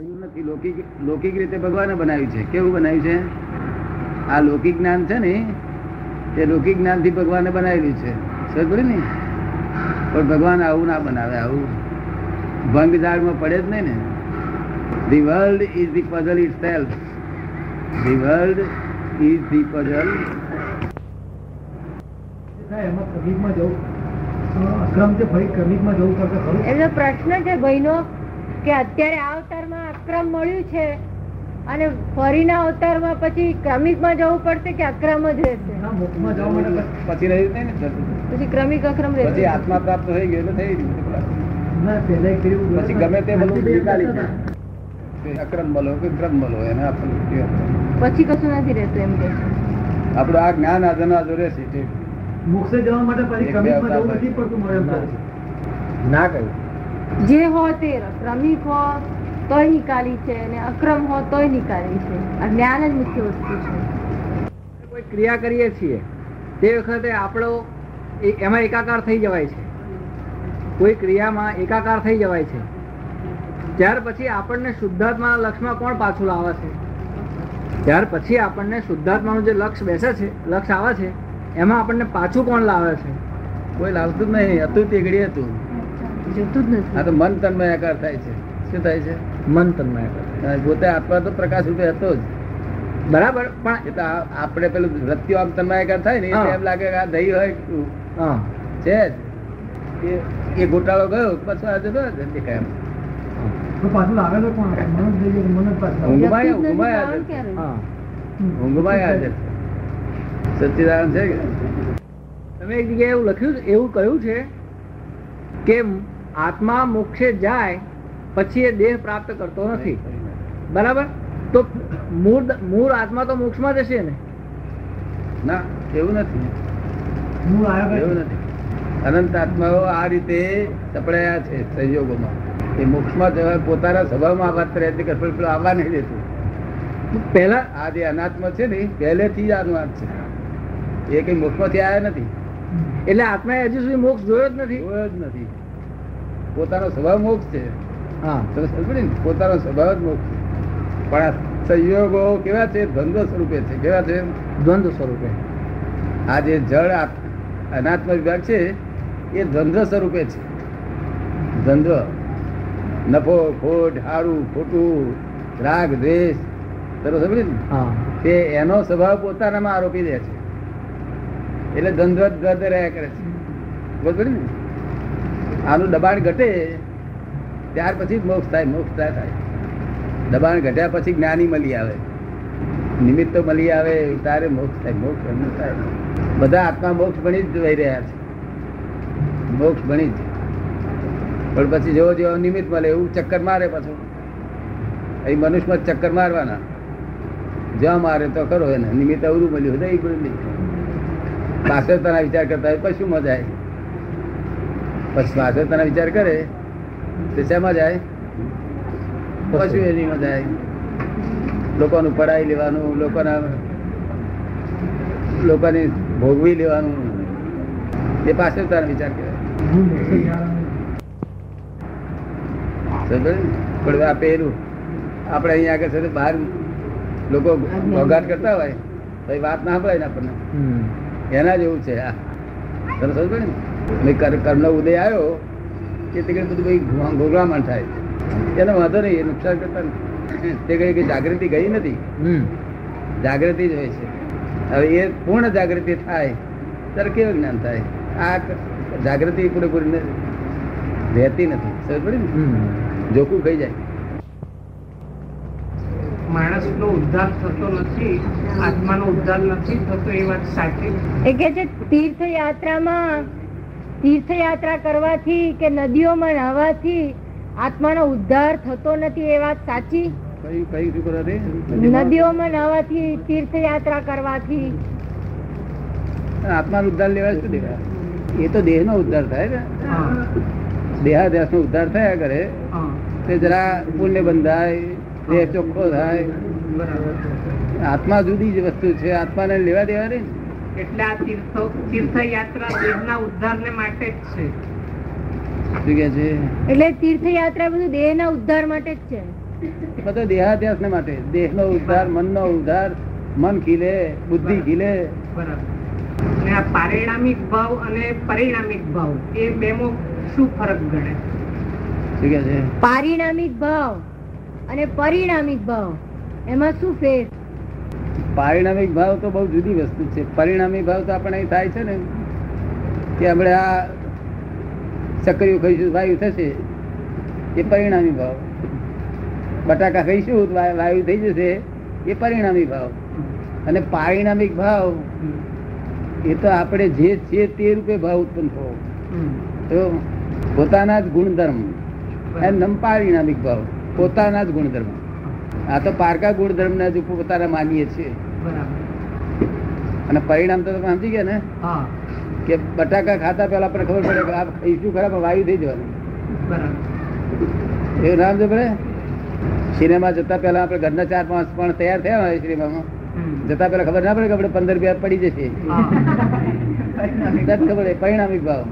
એવું નથી લૌકિક લૌકિક રીતે ભગવાને બનાવ્યું છે. કેવું બનાવ્યું છે? આ લૌકિક જ્ઞાન છે ને તે લૌકિક જ્ઞાનથી ભગવાને બનાવેલું છે. સમજ પડી ને? પણ ભગવાન આવું ના બનાવે આવું ભંગ ઝાડમાં પડે જ નહીં ને. The world is the puzzle itself the world is the puzzle એમાં જવું. એમનો પ્રશ્ન છે ભાઈનો. કે અત્યારે આ અવતારમાં અક્રમ મળ્યું છે અને ફરીના અવતારમાં પછી ક્રમિકમાં જવું પડશે કે અક્રમ જ રહેશે? પછી ક્રમિક અક્રમ પછી રહેશે આત્મા પ્રાપ્ત થઈ ગયો એટલે થઈ ગયું. ના પહેલા કર્યું પછી ગમે તે બધું અક્રમ કે ક્રમ બોલો એને આપણને પછી કશું નથી રહેતું એમ કે આપણું આ જ્ઞાન આજનો આજો રહેશે તે મોક્ષે જવા માટે પછી ક્રમિકમાં જવું નથી પડતું મળે એમ થાય છે. ના કહ્યું. જે હો તે ક્રમિક હો તોય નિકાલી છે અને અક્રમ હો તોય નિકાલી છે. આ જ્ઞાન જ મુખ્ય વસ્તુ છે. કોઈ ક્રિયા કરીએ છીએ તે વખતે આપણો એમાં એકાકાર થઈ જવાય છે. કોઈ ક્રિયામાં એકાકાર થઈ જવાય છે. ત્યાર પછી આપણને શુદ્ધાત્માના લક્ષમાં કોણ પાછું લાવે છે? ત્યાર પછી આપણને શુદ્ધાત્માનું જે લક્ષ બેસે છે લક્ષ આવે છે એમાં આપણને પાછું કોણ લાવે છે? કોઈ લાવતું જ નહીં હતું તે ઘડી હતું. જતું જ આ તો મન તન્મયાકાર થાય છે. શું થાય છે? મન તન્મયાકાર પોતે આત્મા તો પ્રકાશ રૂપે હતો જ. બરાબર. પણ એટલે આપણે પેલું વૃત્તિઓ આમ તન્મયાકાર થાય ને એમ લાગે કે આ દહીં હોય છે જ. એ- ગોટાળો ગયો પછી આજે દેખાય એમ. પાછું કોણ. ઊંઘમાં ઊંઘમાં ઊંઘમાં હાજર સચ્ચિદાનંદ છે તમે એક જગ્યાએ એવું લખ્યું છે- એવું કહ્યું છે કે આત્મા મોક્ષે જાય પછી એ દેહ પ્રાપ્ત કરતો નથી. બરાબર? તો મૂળ મૂળ આત્મા તો મોક્ષમાં જશે ને? ના એવું નથી. મૂળ એવું નથી. અનંત આત્માઓ આ રીતે સપડાયા છે સંયોગોમાં એ મોક્ષમાં જવા પોતાના સ્વભાવમાં આવવા પ્રયત્ન રહેતી કે પેલું આવવા નહીં દેતું. પહેલા આ જે અનાત્મ છે ને પહેલેથી જ આનું વાત છે. એ કઈ મોક્ષમાંથી આવ્યા નથી. એટલે આત્માએ હજુ સુધી મોક્ષ જોયો જ નથી. જોયો જ નથી. પોતાનો સ્વભાવ મોક્ષ છે. હા. તમે સમજ ને? પોતાનો સ્વભાવ જ મોક્ષ છે. પણ આ સંયોગો કેવા છે? દ્વંદ્વ સ્વરૂપે છે. કેવા છે? દ્વંદ્વ સ્વરૂપે. આ જે જળ અનાત્મ વિભાગ છે એ દ્વંદ્વ સ્વરૂપે છે. દ્વંદ્વ. નફો ખોટ હારું ખોટું રાગ દ્વેષ. તરો સમજે ને? હા. તે એનો સ્વભાવ પોતાનામાં આરોપી દે છે. એટલે દ્વંદ્વ દ્વંદ્વ રહ્યા કરે છે. બરોબર ને? આનું દબાણ ઘટે, ત્યાર પછી મોક્ષ થાય મોક્ષ થાય થાય. દબાણ ઘટ્યા પછી જ્ઞાની મળી આવે. નિમિત્તો મળી આવે તારે મોક્ષ થાય મોક્ષ થાય. બધા આત્મા મોક્ષ ભણી જ વહી રહ્યા છે. મોક્ષ ભણી જ. પણ પછી જેવો જેવો નિમિત્ત મળે, એવું ચક્કર મારે પાછું. અહીં મનુષ્યમાં ચક્કર મારવાના. જ્યાં મારે તો કરો એને. નિમિત્ત અવરું મળ્યું હોય તો એ બધું નહીં. પાછળતાના વિચાર કરતા હોય પછી મજા આવે? પછી પાછળતાના વિચાર કરે તો શેમાં જાય? પછી એની મજા આવે લોકોનું પડાવી લેવાનું લોકોના લોકોને ભોગવી લેવાનું. એ પાછળતાના વિચાર કરે? પણ આ પેલું આપણે અહીંયા આગળ છે બહાર લોકો ઘોઘાટ કરતા હોય તો વાત ના સાંભળાય ને આપણને. એના જેવું છે આ. તમે સમજો ને મેં કર્મનો ઉદય આવ્યો કે તે ઘડી બધું ભાઈ ગોગળામણ થાય એનો વાંધો નહીં એ નુકસાન કરતા તે ઘડી કે જાગૃતિ ગઈ નથી. જાગૃતિ જ હોય છે. હવે એ પૂર્ણ જાગૃતિ થાય ત્યારે કેવું જ્ઞાન થાય? આ જાગૃતિ પૂરેપૂરી રહેતી નથી. સમજ પડી ને? જોખું ખાઈ જાય. માણસનો ઉદ્ધાર થતો નથી આત્માનો ઉદ્ધાર નથી થતો એ વાત સાચી એ કે છે તીર્થયાત્રામાં તીર્થયાત્રા કરવાથી કે નદીઓમાં નહાવાથી આત્માનો ઉદ્ધાર થતો નથી એ વાત સાચી? નદીઓમાં નહાવાથી તીર્થયાત્રા કરવાથી. આત્માનો ઉદ્ધાર લેવા શું દેવા એ તો દેહ નો ઉદ્ધાર થાય ને. દેહાદ્યાસ નો ઉદ્ધાર થયા કરે. તે જરા પુણ્ય બંધાય દેહ ચોખ્ખો થાય. આત્મા જુદી જ વસ્તુ છે. આત્માને લેવા દેવા રે એટલે આ તીર્થ તીર્થયાત્રા દેહના ઉદ્ધારને માટે જ છે. શું કે છે? એટલે તીર્થયાત્રા બધું દેહના ઉદ્ધાર માટે જ છે. બધો દેહાધ્યાસ ને માટે. દેહનો ઉદ્ધાર મનનો ઉદ્ધાર મન ખીલે બુદ્ધિ ખીલે. બરાબર. આ પારિણામિક ભાવ અને પરિણામિક ભાવ એ બેમાં શું ફરક ગણે? શું કે છે? પારિણામિક ભાવ અને પરિણામિક ભાવ એમાં શું ફેર? પારિણામિક ભાવ તો બહુ જુદી વસ્તુ છે. પરિણામી ભાવ તો આપણે થાય છે ને, કે આપણે આ ચકરીઓ ખાઈશું, વાયુ થશે, એ પરિણામી ભાવ. બટાકા ખાઈશું, વાયુ થઈ જશે, એ પરિણામી ભાવ. અને પારિણામિક ભાવ, એ તો આપણે જે છે તે રૂપે ભાવ ઉત્પન્ન થવો. તો પોતાના જ ગુણધર્મ. એમ પારિણામિક ભાવ. પોતાના જ ગુણધર્મ. આ તો પારકા ગુણધર્મ ને જ પોતાના માનીએ છીએ. અને પરિણામ તો તમે સમજી ગયા ને? કે બટાકા ખાતા પેલા આપણે ખબર પડે કે આ ખાઈશું ખરાબ વાયુ થઈ જવાનું. એવું નામ છે પડે? સિનેમા જતા પહેલા આપણે ઘરના ચાર પાંચ પણ તૈયાર થયા હોય સિનેમામાં. જતા પહેલા ખબર ના પડે કે આપણે પંદર રૂપિયા પડી જશે. ખબર પરિણામિક ભાવ.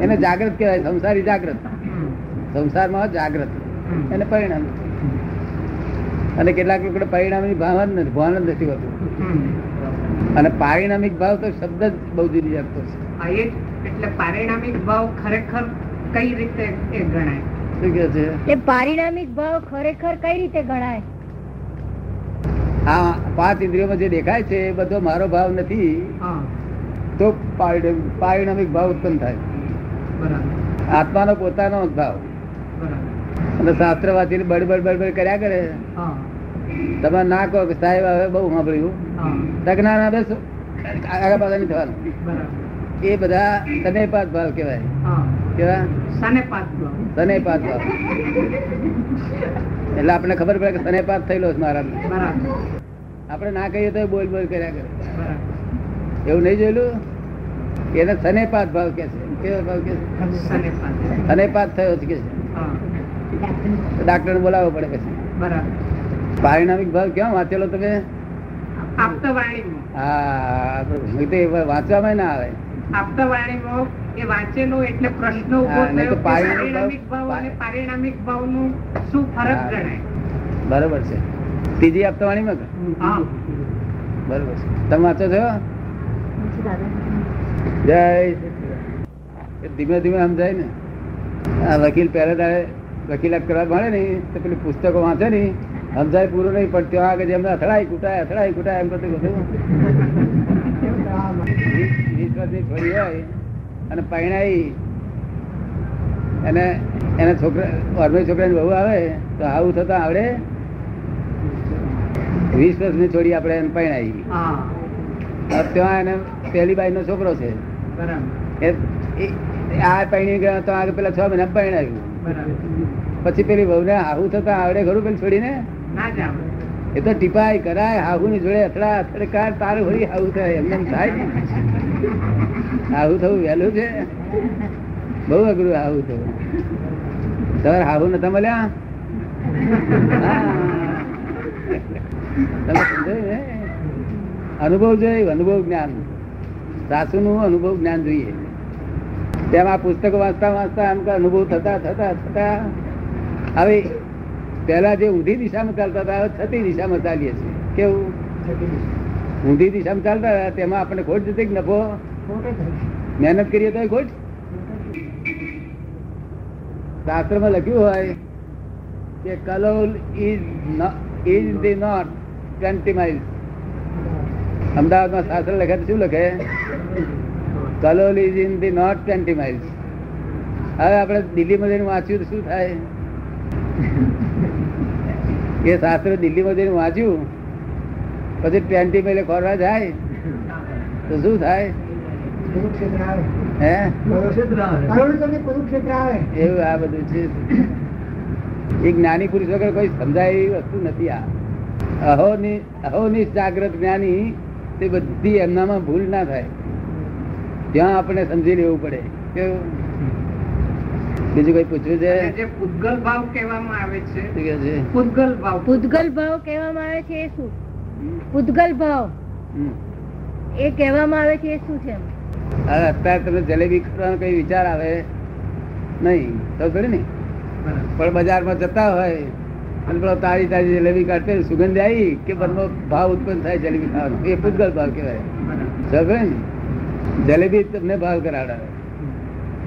એને જાગ્રત કહેવાય સંસારી જાગ્રત. સંસારમાં જાગ્રત. એને પરિણામ. અને કેટલાક લોકો પરિણામી ભાવ જ નથી ભાન જ નથી હોતું અને પારિણામિક ભાવ તો શબ્દ જ બહુ જુદી જાતનો છે. હા, એટલે પારિણામિક ભાવ ખરેખર કઈ રીતે એ ગણાય? શું કે છે? એ પારિણામિક ભાવ ખરેખર કઈ રીતે ગણાય? આ પાંચ ઇન્દ્રિયોમાં જે દેખાય છે એ બધો મારો ભાવ નથી. તો પારિણામિક પારિણામિક ભાવ ઉત્પન્ન થાય. આત્માનો પોતાનો ભાવ. બરાબર. અને શાસ્ત્ર વાંચીને બડબડ બડબડ કર્યા કરે. હા. તમે ના કહો કે સાહેબ હવે બહુ સાંભળ્યું. હા. ના બેસો આગળ પાછળ નહીં થવાનું. એ બધા તનેપાત ભાવ કહેવાય. કેવા? ભાવ. એટલે આપણે ખબર પડે કે તનેપાત થયેલો છે મારા આપણે ના કહીએ તો બોલ બોલ કર્યા કરે. એવું નહીં જોયેલું? એને સનેપાત ભાવ કે છે. કેવો ભાવ કે છે? સનેપાત સનેપાત થયો છે કે છે? ડાક્ટર બોલાવવો પડે કે છે? બરાબર. પારિણામિક ભાવ ક્યાં વાંચેલો તમે? વાંચવામાં ના આવે. આપતવાણીમાં એ વાંચેલો એટલે પ્રશ્ન ઊભો હા, નહીં તો થયો કે પારિણામિક પારિણામિક ભાવ- ભાવ અને પારિણામિક ભાવનું શું ફરક હા. ગણાય? બરોબર છે. ત્રીજી આપતાવાણીમાં બરોબર છે. તમે વાંચો છો? જય ધીમે ધીમે સમજાય ને. આ વકીલ પહેલા તારે વકીલાત કરવા મળે ને તો પેલી પુસ્તકો વાંચે ને. સમજાય પૂરું નહીં પણ ત્યાં આગળ એમને અથડાય કૂટાય અથડાય કૂટાય એમ કરતું બધું હોય અને પૈણાઈ અને એને છોકરા અરબી છોકરાની બહુ આવે તો આવું થતા આવડે. વીસ વર્ષની છોડી આપણે એને પૈણાઈ હા. ત્યાં એને પહેલી બાઈ નો છોકરો છે. બરાબર. એ એ- આ પૈણી ગયા તો આગળ પેલા છ મહિના બરાબર. પછી પેલી વહુને આવું થતા આવડે ખરું પેલી છોડીને? ના એ તો ટીપાય કરાય હાહુ ની જોડે અથડા અથડકાર તારું વળી હાહુ થાય એમને એમ થાય. હાહુ થવું વહેલું છે. બહુ અઘરું હાહુ થવું. તમારે હાહુ નતા મળ્યા. તમે અનુભવ જોઈએ અનુભવ જ્ઞાન. સાસુ નું અનુભવ જ્ઞાન જોઈએ. તેમાં પુસ્તકો વાંચતા વાંચતા એમ કે અનુભવ થતા થતા થતા. હવે પહેલા જે ઊંધી દિશામાં ચાલતા હતા છતી દિશામાં ચાલીએ છીએ. કેવું? ઊંધી દિશામાં ચાલતા હતા તેમાં આપણે ખોટ જતી નફો? મહેનત કરીએ તો ખોટ? શાસ્ત્રમાં લખ્યું હોય કે Kalol is is the north twenty mile અમદાવાદમાં શાસ્ત્ર લખે શું લખે? Kalol is in the north twenty miles હવે આપણે દિલ્હીમાં જઈને વાંચ્યું તો શું થાય? એ શાસ્ત્ર દિલ્હીમાં જઈને વાંચ્યું પછી ટ્વેન્ટી મેલે ખોરવા જાય. તો શું થાય? એવું આ બધું છે. એ જ્ઞાની પુરુષ વગર કોઈ સમજાય એવી વસ્તુ નથી આ. અહોની અહોનિશ જાગ્રત જ્ઞાની તે બધી એમનામાં ભૂલ ના થાય. ત્યાં આપણે સમજી લેવું પડે કેવું બીજું કઈ પૂછવું છે? પૂતગલ ભાવ કહેવામાં આવે છે. પૂતગલ ભાવ. પૂતગલ ભાવ કહેવામાં આવે છે એ શું? પૂતગલ ભાવ. એ કહેવામાં આવે છે એ શું છે હવે અત્યારે તમે જલેબી ખાવાનો કઈ વિચાર આવે? નહીં. તો ખરી ને? પણ બજારમાં જતા હોય અને પેલો તારી તારી જલેબી કાઢતે સુગંધ આવી કે મનમાં ભાવ ઉત્પન્ન થાય જલેબી ખાવાનો? એ પૂતગલ ભાવ કહેવાય. સમજે ને? જલેબી તમને ભાવ કરાવડાવે.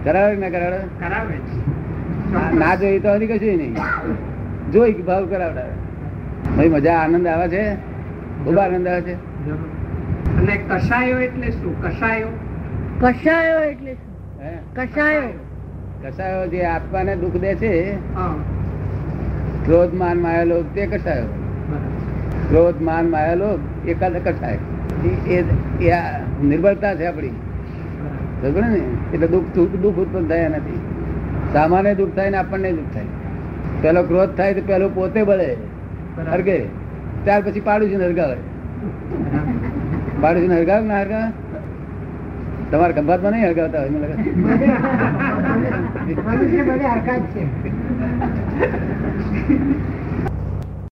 કરાવે ને કરાવડાવે કરાવે ના જોઈ તો હજી કશું નહીં. જોઈ કે ભાવ કરાવડાવે. ભાઈ મજા આનંદ આવે છે? ખૂબ આનંદ આવે છે? અને કસાયો એટલે શું? કસાયો કસાયો એટલે શું? હે? કષાયો કસાયો જે આત્માને દુઃખ દે છે હા. ક્રોધ માન માયેલો તે કસાયો ક્રોધ માન એકાદ કસાય એ- એ- એ નિર્બળતા છે આપણી. સમજ્યો ને એટલે દુઃખ દુઃખ દુઃખ ઉત્પન્ન થયા નથી સામાન્ય દુઃખ થાય ને આપણને દુઃખ થાય પેલો ક્રોધ થાય તો પેલો પોતે બળે હરગે ત્યાર પછી પાડોશી હરગાવે પાડોશી હરગાવે ના હરગાવે તમારા ખંભાતમાં નહીં હરગાવતા હોય મને લાગે.